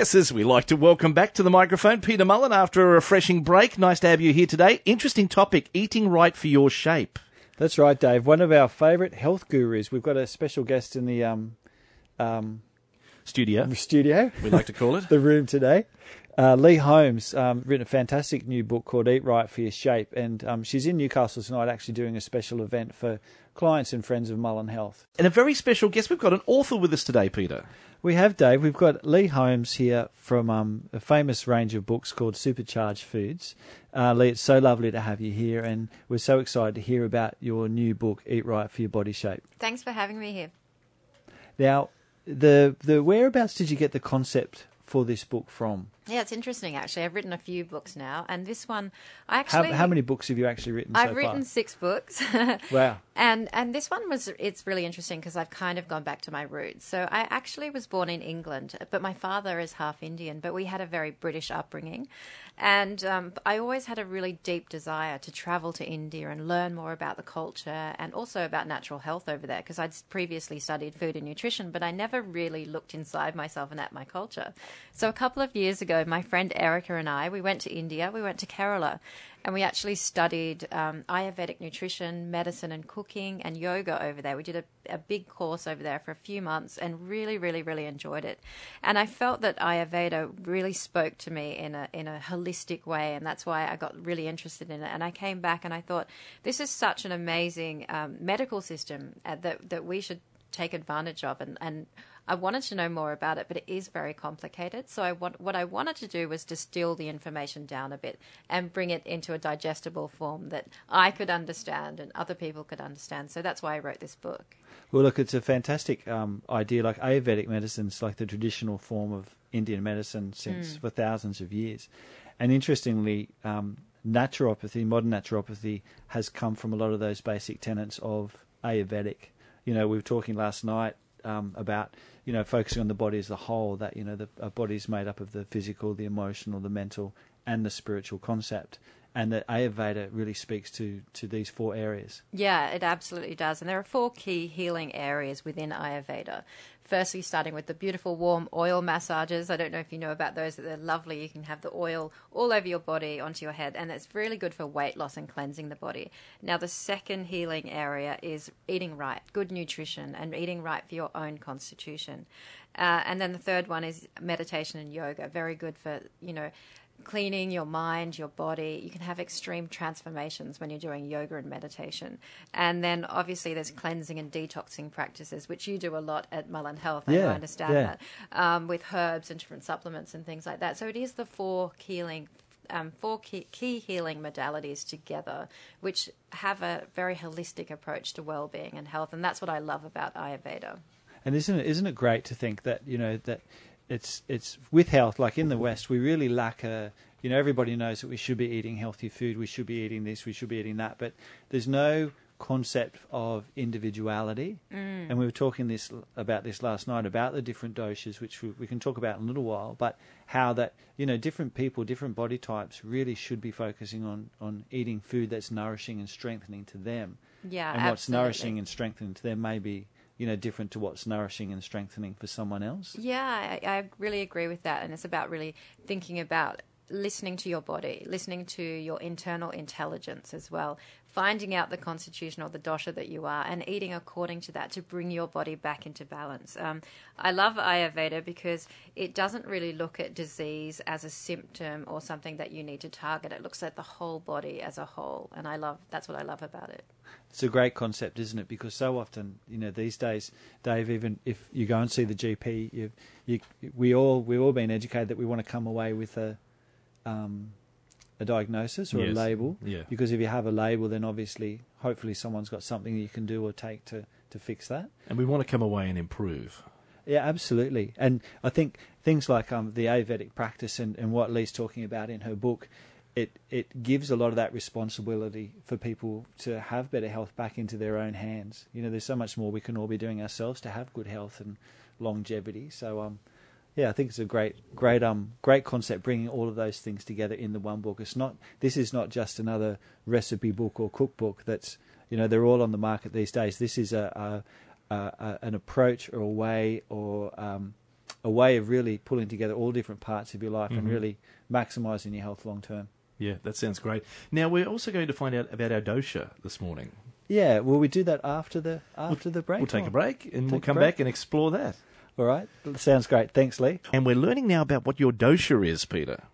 Yes, as we like to welcome back to the microphone, Peter Mullen after a refreshing break. Nice to have you here today. Interesting topic, eating right for your shape. That's right, Dave. One of our favourite health gurus. We've got a special guest in the um, um, Studio, studio, we like to call it. the room today. Uh, Lee Holmes um, written a fantastic new book called Eat Right for Your Shape, and um, she's in Newcastle tonight, actually doing a special event for clients and friends of Mullen Health. And a very special guest. We've got an author with us today, Peter. We have Dave. We've got Lee Holmes here from um, a famous range of books called Supercharged Foods. Uh, Lee, it's so lovely to have you here, and we're so excited to hear about your new book, Eat Right for Your Body Shape. Thanks for having me here. Now, the the whereabouts did you get the concept for this book from? Yeah, it's interesting actually. I've written a few books now, and this one, I actually how many books have you actually written so I've written far? six books. Wow. And and this one was it's really interesting because I've kind of gone back to my roots. So I actually was born in England, but my father is half Indian. But we had a very British upbringing, and um, I always had a really deep desire to travel to India and learn more about the culture and also about natural health over there because I'd previously studied food and nutrition, but I never really looked inside myself and at my culture. So a couple of years ago, my friend Erica and I we went to India. We went to Kerala and we actually studied um, Ayurvedic nutrition, medicine, and cooking, and yoga over there. We did a, a big course over there for a few months and really, really, really enjoyed it. And I felt that Ayurveda really spoke to me in a in a holistic way, and that's why I got really interested in it. And I came back and I thought, this is such an amazing um, medical system uh, that that we should take advantage of and, and I wanted to know more about it, but it is very complicated. So I want, what I wanted to do was distill the information down a bit and bring it into a digestible form that I could understand and other people could understand. So that's why I wrote this book. Well, look, it's a fantastic um, idea. Like Ayurvedic medicine's like the traditional form of Indian medicine since for thousands of years. And interestingly, um, naturopathy, modern naturopathy, has come from a lot of those basic tenets of Ayurvedic. You know, we were talking last night um, about you know focusing on the body as a whole. That you know the body is made up of the physical, the emotional, the mental, and the spiritual concept. And that Ayurveda really speaks to to these four areas. Yeah, it absolutely does. And there are four key healing areas within Ayurveda. Firstly, starting with the beautiful warm oil massages. I don't know if you know about those, but they're lovely. You can have the oil all over your body, onto your head, and it's really good for weight loss and cleansing the body. Now, the second healing area is eating right, good nutrition, and eating right for your own constitution. Uh, and then the third one is meditation and yoga, very good for, you know, cleaning your mind, your body. You can have extreme transformations when you're doing yoga and meditation. And then obviously there's cleansing and detoxing practices, which you do a lot at Mullen Health. I Yeah, understand yeah. that um, with herbs and different supplements and things like that. So it is the four healing. Um, four key, key healing modalities together, which have a very holistic approach to well-being and health, and that's what I love about Ayurveda. And isn't it isn't it great to think that you know that it's it's with health like in the West we really lack a you know everybody knows that we should be eating healthy food we should be eating this we should be eating that but there's no concept of individuality. Mm. And we were talking this about this last night about the different doshas which we, we can talk about in a little while but how that you know different people different body types really should be focusing on on eating food that's nourishing and strengthening to them. Yeah, and what's nourishing and strengthening to them may be you know different to what's nourishing and strengthening for someone else Yeah, I, I really agree with that. And it's about really thinking about listening to your body, listening to your internal intelligence as well, finding out the constitution or the dosha that you are, and eating according to that to bring your body back into balance. Um, I love Ayurveda because it doesn't really look at disease as a symptom or something that you need to target. It looks at the whole body as a whole, and I love that's what I love about it. It's a great concept isn't it because so often you know these days dave even if you go and see the gp you you we all we've all been educated that we want to come away with a um a diagnosis or Yes. a label Yeah. because if you have a label then obviously hopefully someone's got something that you can do or take to to fix that And we want to come away and improve. Yeah, absolutely. And I think things like um, the Ayurvedic practice and, and what Lee's talking about in her book, it, it gives a lot of that responsibility for people to have better health back into their own hands. You know, there's so much more we can all be doing ourselves to have good health and longevity. So, um, yeah, I think it's a great, great, um, great concept bringing all of those things together in the one book. It's not. This is not just another recipe book or cookbook. That's you know they're all on the market these days. This is a, a, a, an approach or a way or um, a way of really pulling together all different parts of your life and Mhm. really maximising your health long term. Yeah, that sounds great. Now we're also going to find out about our dosha this morning. Yeah, will we do that after the after the break? We'll take a break and we'll come back and explore that. All right, sounds great. Thanks, Lee. And we're learning now about what your dosha is, Peter.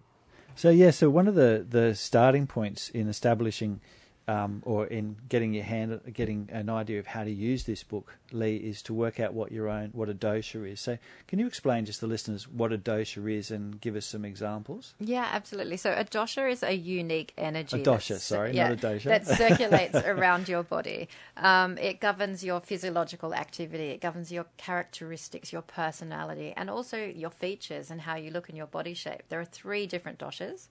So yeah, so one of the the starting points in establishing um, or in getting your hand getting an idea of how to use this book, Lee, is to work out what your own what a dosha is. So can you explain just to listeners what a dosha is and give us some examples? Yeah, absolutely. So a dosha is a unique energy. A dosha, sorry, yeah, not a dosha. That circulates around your body. Um, it governs your physiological activity. It governs your characteristics, your personality, and also your features and how you look in your body shape. There are three different doshas.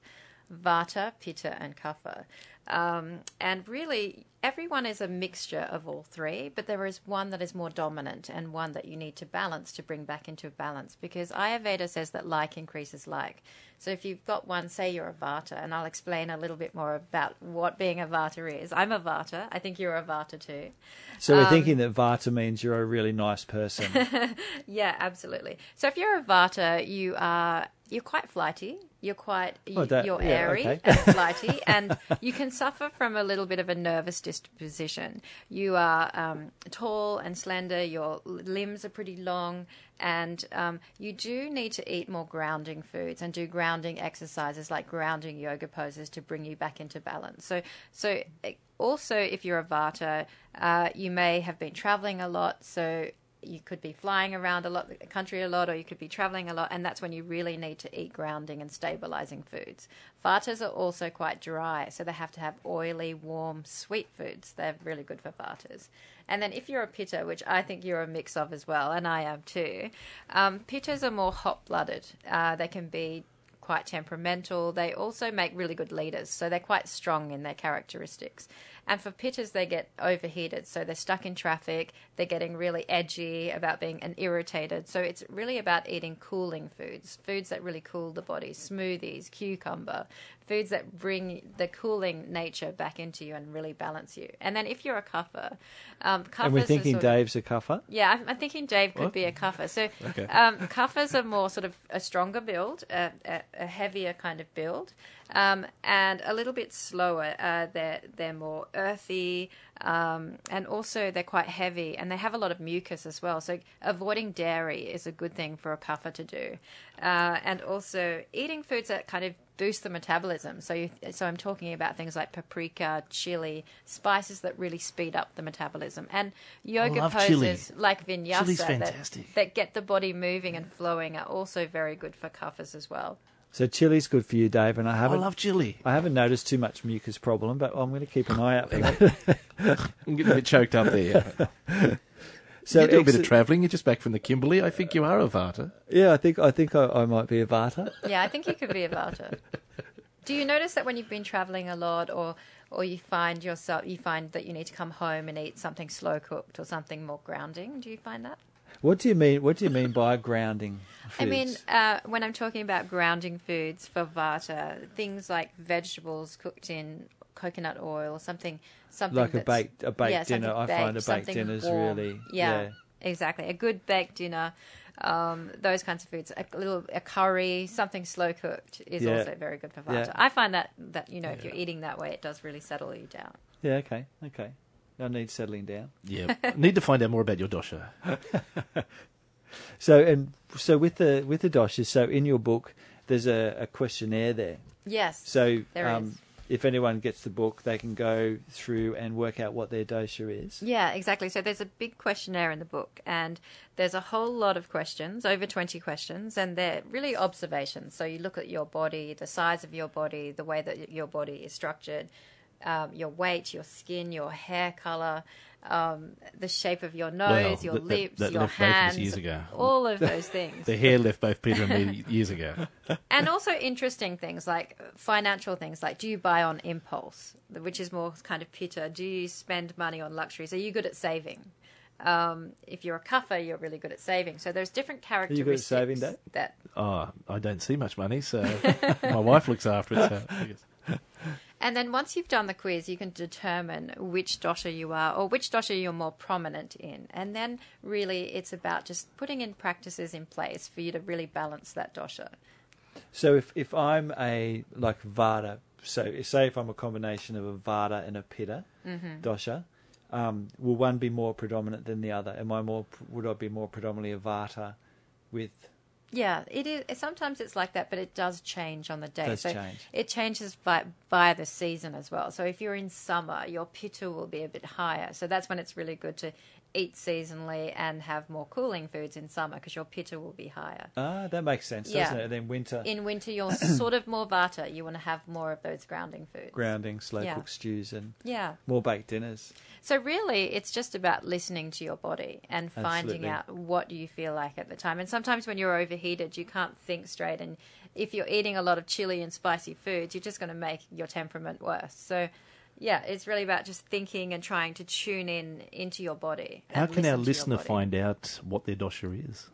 Vata, Pitta, and Kapha. Um, and really, everyone is a mixture of all three, but there is one that is more dominant and one that you need to balance to bring back into balance because Ayurveda says that like increases like. So if you've got one, say you're a Vata, and I'll explain a little bit more about what being a Vata is. I'm a Vata. I think you're a Vata too. So we're Um, thinking that Vata means you're a really nice person. Yeah, absolutely. So if you're a Vata, you are you're quite flighty. You're quite you, Oh, that- you're yeah, airy okay. and flighty, and you can suffer from a little bit of a nervous disposition. You are um, tall and slender. Your limbs are pretty long, and um, you do need to eat more grounding foods and do grounding exercises like grounding yoga poses to bring you back into balance. So, so eh, also if you're a Vata, uh, you may have been traveling a lot, so you could be flying around a lot the country a lot or you could be traveling a lot and that's when you really need to eat grounding and stabilizing foods vatas are also quite dry so they have to have oily warm sweet foods they're really good for vatas and then if you're a pitta which i think you're a mix of as well and i am too um, pittas are more hot-blooded uh, they can be quite temperamental. They also make really good leaders, so they're quite strong in their characteristics. And for pittas, they get overheated, so they're stuck in traffic. They're getting really edgy about being and irritated. So it's really about eating cooling foods, foods that really cool the body, smoothies, cucumber, foods that bring the cooling nature back into you and really balance you. And then if you're a kapha, um, and we're thinking sort of- Dave's a kapha. yeah, I'm, I'm thinking Dave could What? be a kapha. So Okay. um, kaphas are more sort of a stronger build, a, a, a heavier kind of build, um, and a little bit slower. Uh, they're they're more earthy, um, and also they're quite heavy, and they have a lot of mucus as well. So avoiding dairy is a good thing for a kapha to do, uh, and also eating foods that kind of boost the metabolism. So, you, so I'm talking about things like paprika, chili, spices that really speed up the metabolism, and yoga poses chili. like vinyasa that, that get the body moving and flowing are also very good for kaphas as well. So chili's good for you, Dave, and I I haven't love chili. I haven't noticed too much mucus problem, but I'm going to keep an eye out for that. I'm getting a bit choked up there. So you do a bit of travelling. You're just back from the Kimberley. I think you are a Vata. yeah, I think I think I, I might be a Vata. Yeah, I think you could be a Vata. Do you notice that when you've been traveling a lot, or or you find yourself you find that you need to come home and eat something slow cooked or something more grounding? Do you find that? What do you mean? What do you mean by grounding? Foods? I mean, uh, when I'm talking about grounding foods for Vata, things like vegetables cooked in coconut oil, something, something like a baked a baked yeah, dinner. I find a baked, dinner is really yeah, exactly. A good baked dinner, um, those kinds of foods. A little a curry, something slow cooked is Yeah. also very good for Yeah. Vata. I find that that you know if you're eating that way, it does really settle you down. yeah. Okay, okay. I need settling down. Yeah. Need to find out more about your dosha. So and so with the with the doshas. So in your book, there's a, a questionnaire there. Yes. So There um, is. if anyone gets the book, they can go through and work out what their dosha is. Yeah, exactly. So there's a big questionnaire in the book, and there's a whole lot of questions, over 20 questions, and they're really observations. So you look at your body, the size of your body, the way that your body is structured, um, your weight, your skin, your hair color, um, the shape of your nose, Well, your that- that- lips, that your left both of us hands, years ago. all of those things. The hair left both Peter and me years ago. and also interesting things like financial things like do you buy on impulse which is more kind of Peter? do you spend money on luxuries are you good at saving um, if you're a kapha, you're really good at saving so there's different characteristics. you good at saving, Dave? that Oh, I don't see much money, so my wife looks after it. So I guess. And then once you've done the quiz, you can determine which dosha you are or which dosha you're more prominent in. And then really it's about just putting in practices in place for you to really balance that dosha. So if if I'm a like Vata, so say if I'm a combination of a Vata and a Pitta Mm-hmm. dosha, um, will one be more predominant than the other? Am I more? Would I be more predominantly a Vata with? Yeah, it is. Sometimes it's like that, but it does change on the day. Does so change. it changes by via the season as well. So if you're in summer, your pitta will be a bit higher. So that's when it's really good to eat seasonally and have more cooling foods in summer because your pitta will be higher. Ah, that makes sense, Yeah. doesn't it? And then winter In winter, you're sort of more vata. You want to have more of those grounding foods. grounding, slow Yeah. cooked stews, and Yeah. more baked dinners. So really, it's just about listening to your body and finding Absolutely. out what you feel like at the time. And sometimes when you're overheated, you can't think straight. And if you're eating a lot of chili and spicy foods, you're just going to make your temperament worse. So, yeah, it's really about just thinking and trying to tune in into your body. How can our listen to your listener find out what their dosha is?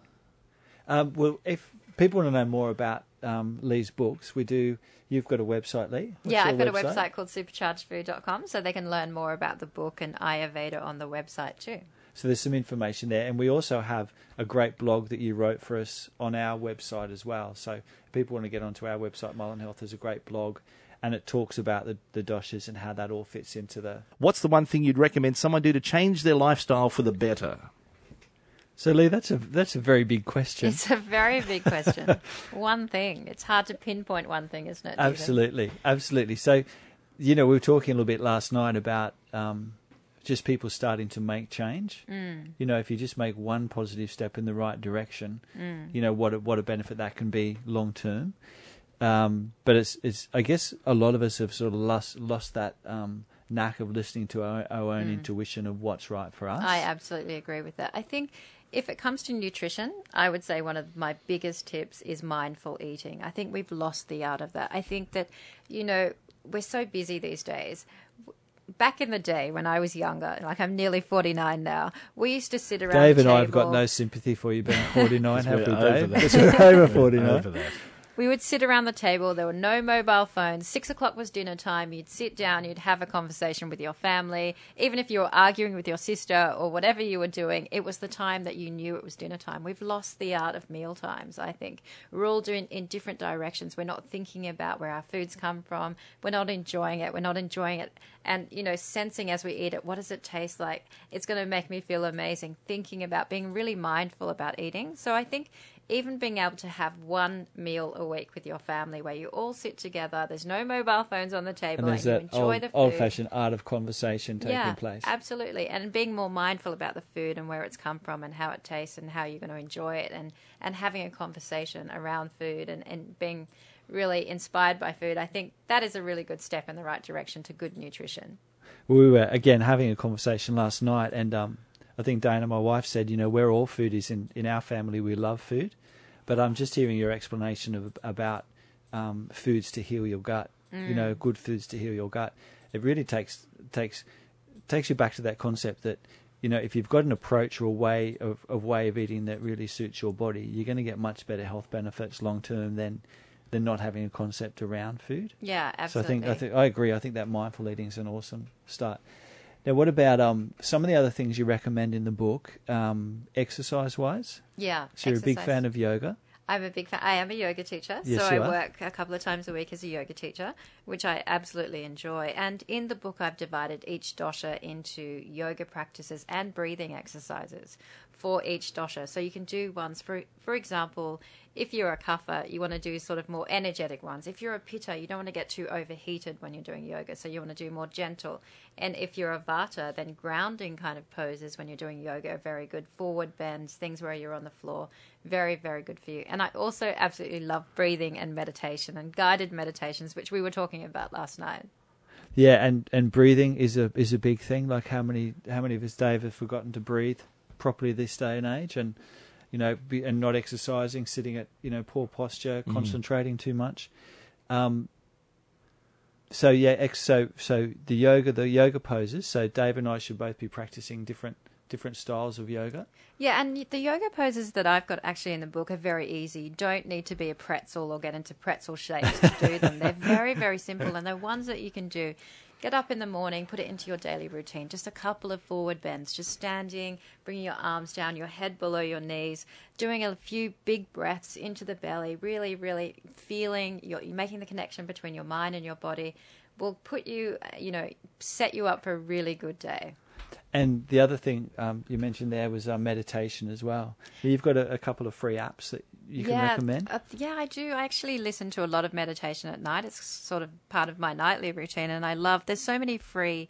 Um, well, if people want to know more about um, Lee's books, we do. You've got a website, Lee. What's yeah, I've got a website called superchargedfood.com, so they can learn more about the book and Ayurveda on the website too. So there's some information there, and we also have a great blog that you wrote for us on our website as well. So if people want to get onto our website, Mullen Health, there's a great blog, and it talks about the, the doshas and how that all fits into the. What's the one thing you'd recommend someone do to change their lifestyle for the better? So Lee, that's a that's a very big question. It's a very big question. one thing. It's hard to pinpoint one thing, isn't it? Stephen? Absolutely, absolutely. So, you know, we were talking a little bit last night about um, just people starting to make change. Mm. You know, if you just make one positive step in the right direction, Mm. you know what a, what a benefit that can be long term. Um, but it's it's I guess a lot of us have sort of lost lost that um, knack of listening to our, our own intuition of what's right for us. Mm. I absolutely agree with that. I think if it comes to nutrition, I would say one of my biggest tips is mindful eating. I think we've lost the art of that. I think that, you know, we're so busy these days. Back in the day when I was younger, like I'm nearly 49 now, we used to sit around Dave the and I have got no sympathy for you being 49, have we, we're over Dave? that. We're over 49. Over that. We would sit around the table. There were no mobile phones. Six o'clock was dinner time. You'd sit down. You'd have a conversation with your family. Even if you were arguing with your sister or whatever you were doing, it was the time that you knew it was dinner time. We've lost the art of meal times, I think. We're all doing in different directions. We're not thinking about where our foods come from. We're not enjoying it. We're not enjoying it. And, you know, sensing as we eat it, what does it taste like? It's going to make me feel amazing. Thinking about being really mindful about eating. So I think even being able to have one meal a week with your family where you all sit together, there's no mobile phones on the table, And there's you enjoy old, the food. old-fashioned art of conversation taking yeah, place. absolutely, and being more mindful about the food and where it's come from and how it tastes and how you're going to enjoy it, and and having a conversation around food and and being really inspired by food. I think that is a really good step in the right direction to good nutrition. we were again having a conversation last night, and um, I think Dana, my wife, said, you know, we're all foodies in in our family. We love food, but I'm just hearing your explanation of about um, foods to heal your gut. You know, good foods to heal your gut. It really takes takes takes you back to that concept that you know if you've got an approach or a way of, of way of eating that really suits your body, you're going to get much better health benefits long term than than not having a concept around food. Yeah, So I absolutely. think I think I agree. I think that mindful eating is an awesome start. Now, what about um, some of the other things you recommend in the book, um, exercise wise? yeah. So you're a big fan of yoga. I'm a big fan. I am a yoga teacher, Yes, so I are. work a couple of times a week as a yoga teacher, which I absolutely enjoy. And in the book, I've divided each dosha into yoga practices and breathing exercises for each dosha. So you can do ones for, for example, if you're a kapha, you want to do sort of more energetic ones. If you're a pitta, you don't want to get too overheated when you're doing yoga, so you want to do more gentle. And if you're a vata, then grounding kind of poses when you're doing yoga are very good. Forward bends, things where you're on the floor, very, very good for you. And I also absolutely love breathing and meditation and guided meditations, which we were talking about last night. Yeah, and, and breathing is a is a big thing. Like how many how many of us, Dave, have forgotten to breathe properly this day and age, and you know, be, and not exercising, sitting at you know poor posture, concentrating too much. Um, so yeah, ex, so so the yoga the yoga poses. So Dave and I should both be practicing different different styles of yoga. Yeah, and the yoga poses that I've got actually in the book are very easy. You don't need to be a pretzel or get into pretzel shapes to do them. They're very, very simple, and they're ones that you can do. Get up in the morning, put it into your daily routine. Just a couple of forward bends, just standing, bringing your arms down, your head below your knees, doing a few big breaths into the belly, really, really feeling, you're making the connection between your mind and your body will put you, uh, you know, set you up for a really good day. And the other thing um, you mentioned there was uh, meditation as well. You've got a, a, couple of free apps that you can yeah, recommend. Uh, yeah, I do. I actually listen to a lot of meditation at night. It's sort of part of my nightly routine, and I love. There's so many free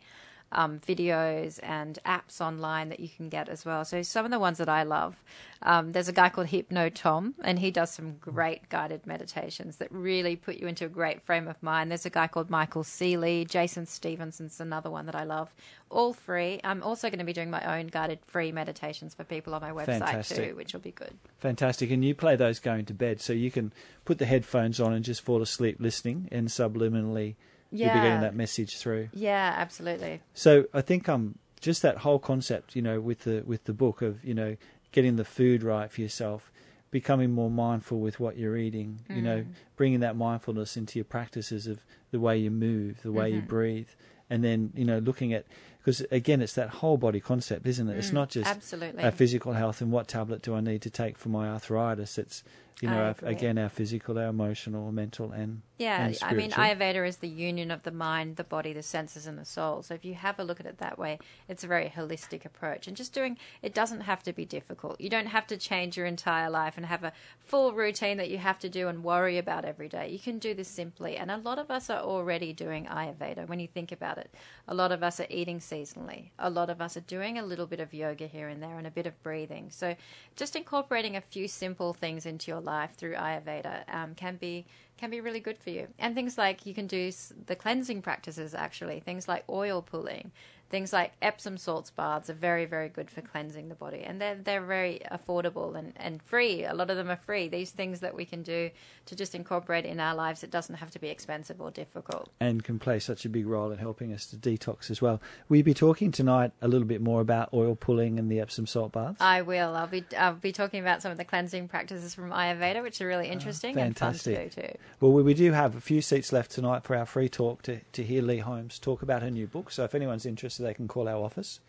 um, videos and apps online that you can get as well. So some of the ones that I love, um, there's a guy called Hypno Tom, and he does some great guided meditations that really put you into a great frame of mind. There's a guy called Michael Sealey, Jason Stephenson's another one that I love. All free. I'm also going to be doing my own guided free meditations for people on my website Fantastic. too, which will be good. Fantastic. And you play those going to bed, so you can put the headphones on and just fall asleep listening and subliminally yeah. you'll be getting that message through. Yeah, absolutely. So I think um just that whole concept, you know, with the with the book of you know getting the food right for yourself, becoming more mindful with what you're eating, mm. you know, mm. bringing that mindfulness into your practices of the way you move, the way mm-hmm. you breathe, and then you know looking at because again it's that whole body concept isn't it? Mm, it's not just absolutely. our physical health and what tablet do i need to take for my arthritis. It's you know our, again our physical our emotional mental and yeah and i mean ayurveda is the union of the mind the body the senses and the soul. So if you have a look at it that way it's a very holistic approach. And just doing it doesn't have to be difficult. You don't have to change your entire life and have a full routine that you have to do and worry about every day. You can do this simply. And a lot of us are already doing ayurveda when you think about it. A lot of us are eating seasonally. A lot of us are doing a little bit of yoga here and there and a bit of breathing. So, just incorporating a few simple things into your life through Ayurveda um, can be can be really good for you. And things like you can do the cleansing practices actually, things like oil pulling, Things like Epsom salts baths are very, very good for cleansing the body, and they're they're very affordable and, and free. A lot of them are free. These things that we can do to just incorporate in our lives, it doesn't have to be expensive or difficult, and can play such a big role in helping us to detox as well. Will you be talking tonight a little bit more about oil pulling and the Epsom salt baths? I will. I'll be I'll be talking about some of the cleansing practices from Ayurveda, which are really ah, interesting and fun to do too. Well, we do have a few seats left tonight for our free talk to to hear Lee Holmes talk about her new book. So if anyone's interested they can call our office.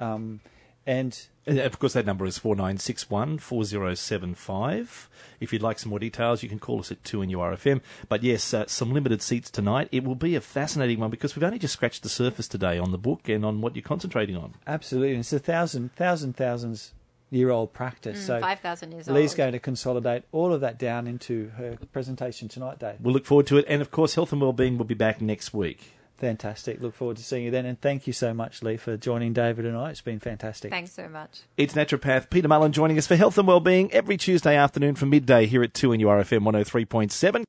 Um, and, and of course, that number is 4961 4075. If you'd like some more details, you can call us at 2NURFM. But yes, uh, some limited seats tonight. It will be a fascinating one because we've only just scratched the surface today on the book and on what you're concentrating on. Absolutely. It's a thousand, thousand, thousands year old practice. Mm, so 5,000 years Lee's old. going to consolidate all of that down into her presentation tonight, Dave. We'll look forward to it. And of course, Health and Wellbeing will be back next week. Fantastic. Look forward to seeing you then. And thank you so much, Lee, for joining David and I. It's been fantastic. Thanks so much. It's naturopath Peter Mullen joining us for Health and Wellbeing every Tuesday afternoon from midday here at 2NURFM 103.7.